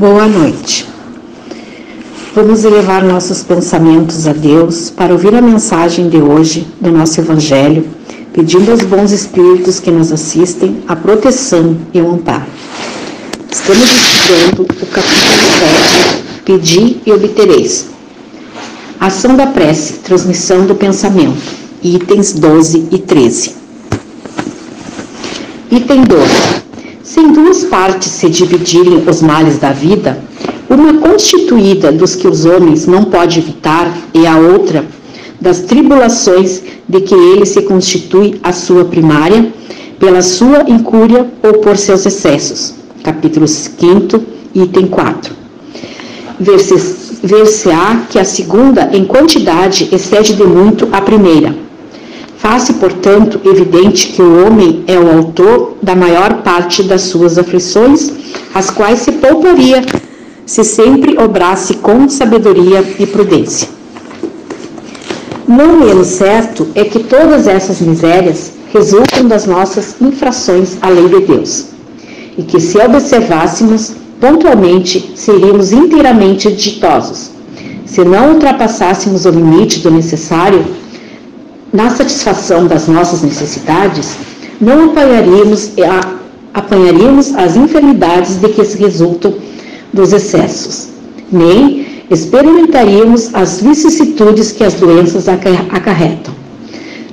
Boa noite. Vamos elevar nossos pensamentos a Deus para ouvir a mensagem de hoje do nosso Evangelho, pedindo aos bons espíritos que nos assistem a proteção e o amparo. Estamos estudando o capítulo 7, Pedi e obtereis. Ação da prece, transmissão do pensamento, itens 12 e 13. Item 12. Se em duas partes se dividirem os males da vida, uma constituída dos que os homens não pode evitar e a outra das tribulações de que ele se constitui a sua primária, pela sua incúria ou por seus excessos. Capítulo 5, item 4. Ver-se-á que a segunda, em quantidade, excede de muito a primeira Faz-se, portanto, evidente que o homem é o autor da maior parte das suas aflições, as quais se pouparia se sempre obrasse com sabedoria e prudência. Não menos certo é que todas essas misérias resultam das nossas infrações à lei de Deus, e que se observássemos pontualmente seríamos inteiramente ditosos. Se não ultrapassássemos o limite do necessário, na satisfação das nossas necessidades, não apanharíamos, apanharíamos as enfermidades de que resultam dos excessos, nem experimentaríamos as vicissitudes que as doenças acarretam.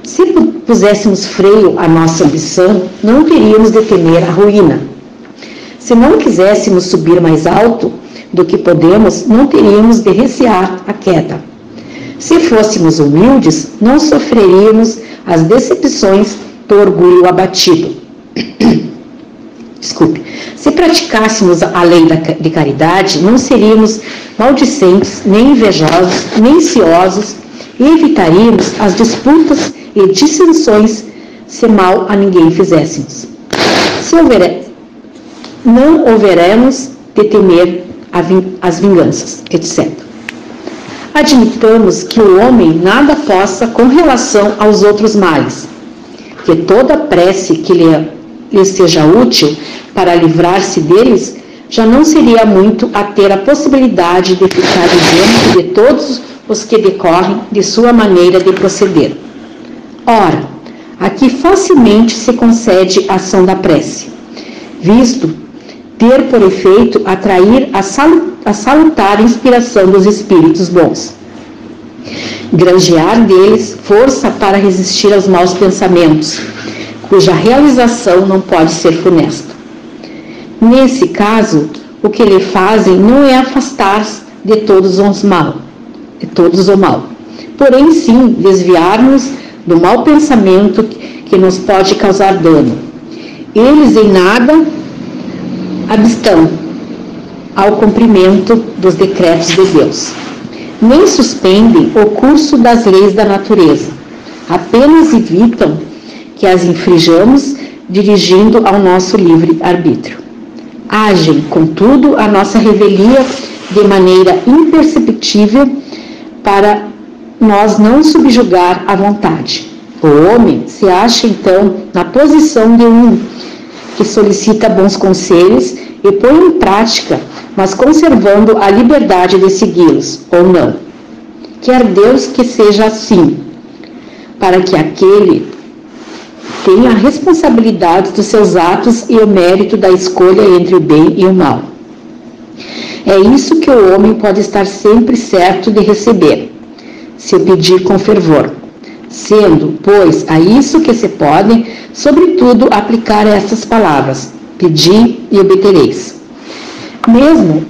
Se puséssemos freio à nossa ambição, não teríamos de temer a ruína. Se não quiséssemos subir mais alto do que podemos, não teríamos de recear a queda. Se fôssemos humildes, não sofreríamos as decepções do orgulho abatido. Desculpe. Se praticássemos a lei de caridade, não seríamos maldicentes, nem invejosos, nem ciosos, e evitaríamos as disputas e dissensões se mal a ninguém fizéssemos. Se não houveremos de temer as vinganças, etc admitamos que o homem nada possa com relação aos outros males, que toda prece que lhe, lhe seja útil para livrar-se deles já não seria muito a ter a possibilidade de ficar isento de todos os que decorrem de sua maneira de proceder. Ora, aqui facilmente se concede a ação da prece, visto ter por efeito atrair a, salutar inspiração dos espíritos bons. Granjear deles força para resistir aos maus pensamentos, cuja realização não pode ser funesta. Nesse caso, o que lhe fazem não é afastar-se de todos os mal, de todos o mal, porém sim desviar-nos do mau pensamento que nos pode causar dano. Eles em nada abstão ao cumprimento dos decretos de Deus. Nem suspendem o curso das leis da natureza, apenas evitam que as infringamos dirigindo ao nosso livre arbítrio. Agem, contudo, a nossa revelia de maneira imperceptível para nós não subjugar a vontade. O homem se acha então na posição de um que solicita bons conselhos e põe em prática, mas conservando a liberdade de segui-los, ou não. Quer Deus que seja assim, para que aquele tenha a responsabilidade dos seus atos e o mérito da escolha entre o bem e o mal. É isso que o homem pode estar sempre certo de receber, se pedir com fervor sendo, pois, a isso que se podem, sobretudo, aplicar estas palavras: pedi e obtereis. Mesmo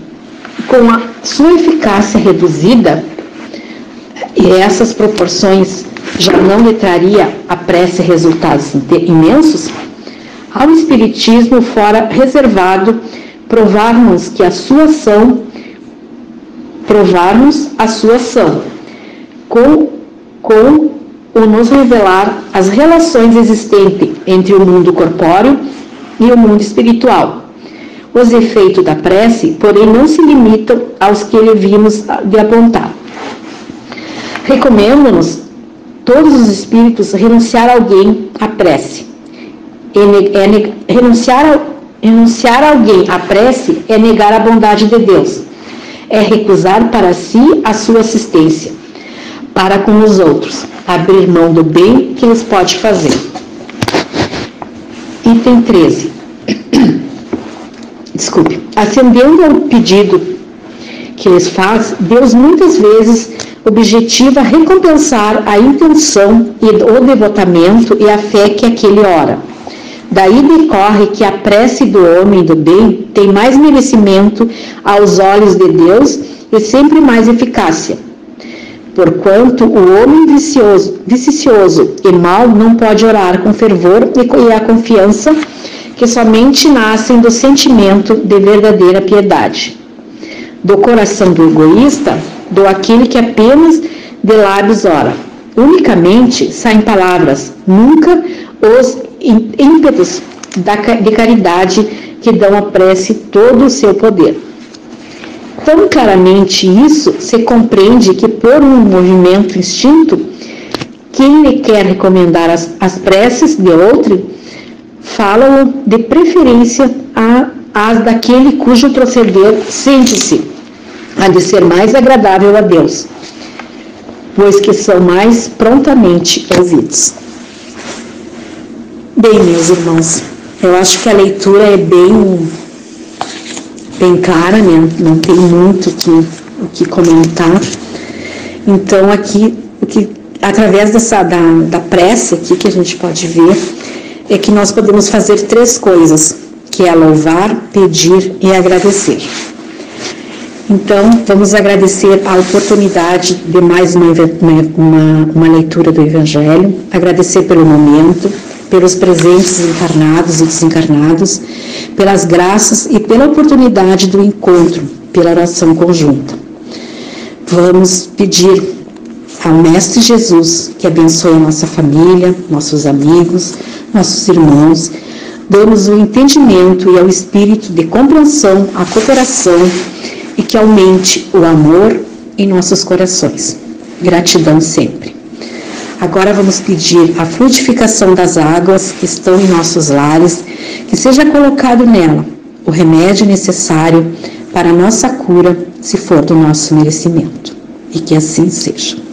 com a sua eficácia reduzida, e essas proporções já não lhe traria a prece resultados imensos, ao Espiritismo fora reservado provar-nos que a sua ação, provar-nos a sua ação, com, com ou nos revelar as relações existentes entre o mundo corpóreo e o mundo espiritual. Os efeitos da prece, porém, não se limitam aos que vimos de apontar. Recomendo-nos todos os espíritos renunciar a alguém à prece. É, é, renunciar Renunciar a alguém à prece é negar a bondade de Deus, é recusar para si a sua assistência, para com os outros, abrir mão do bem que eles pode fazer. Item 13. Desculpe. Atendendo ao pedido que lhes faz, Deus muitas vezes objetiva recompensar a intenção e o devotamento e a fé que aquele ora. Daí decorre que a prece do homem do bem tem mais merecimento aos olhos de Deus e sempre mais eficácia. Porquanto o homem vicioso, vicioso e mau não pode orar com fervor e a confiança que somente nascem do sentimento de verdadeira piedade. Do coração do egoísta, do aquele que apenas de lábios ora. Unicamente saem palavras, nunca os ímpetos de caridade que dão à prece todo o seu poder. Tão claramente isso se compreende que, por um movimento instinto, quem lhe quer recomendar as, as preces de outro, fala-o de preferência às daquele cujo proceder sente-se a de ser mais agradável a Deus, pois que são mais prontamente ouvidos. Bem, meus irmãos, eu acho que a leitura é bem, bem clara, né? não tem muito que, o que comentar. Então, aqui, o que, através dessa, da, da prece aqui que a gente pode ver, é que nós podemos fazer três coisas, que é louvar, pedir e agradecer. Então, vamos agradecer a oportunidade de mais uma, uma, uma leitura do Evangelho, agradecer pelo momento, pelos presentes encarnados e desencarnados, pelas graças e pela oportunidade do encontro, pela oração conjunta. Vamos pedir ao Mestre Jesus que abençoe nossa família, nossos amigos, nossos irmãos, damos o entendimento e ao espírito de compreensão, a cooperação e que aumente o amor em nossos corações. Gratidão sempre. Agora vamos pedir a frutificação das águas que estão em nossos lares, que seja colocado nela o remédio necessário para a nossa cura, se for do nosso merecimento. E que assim seja.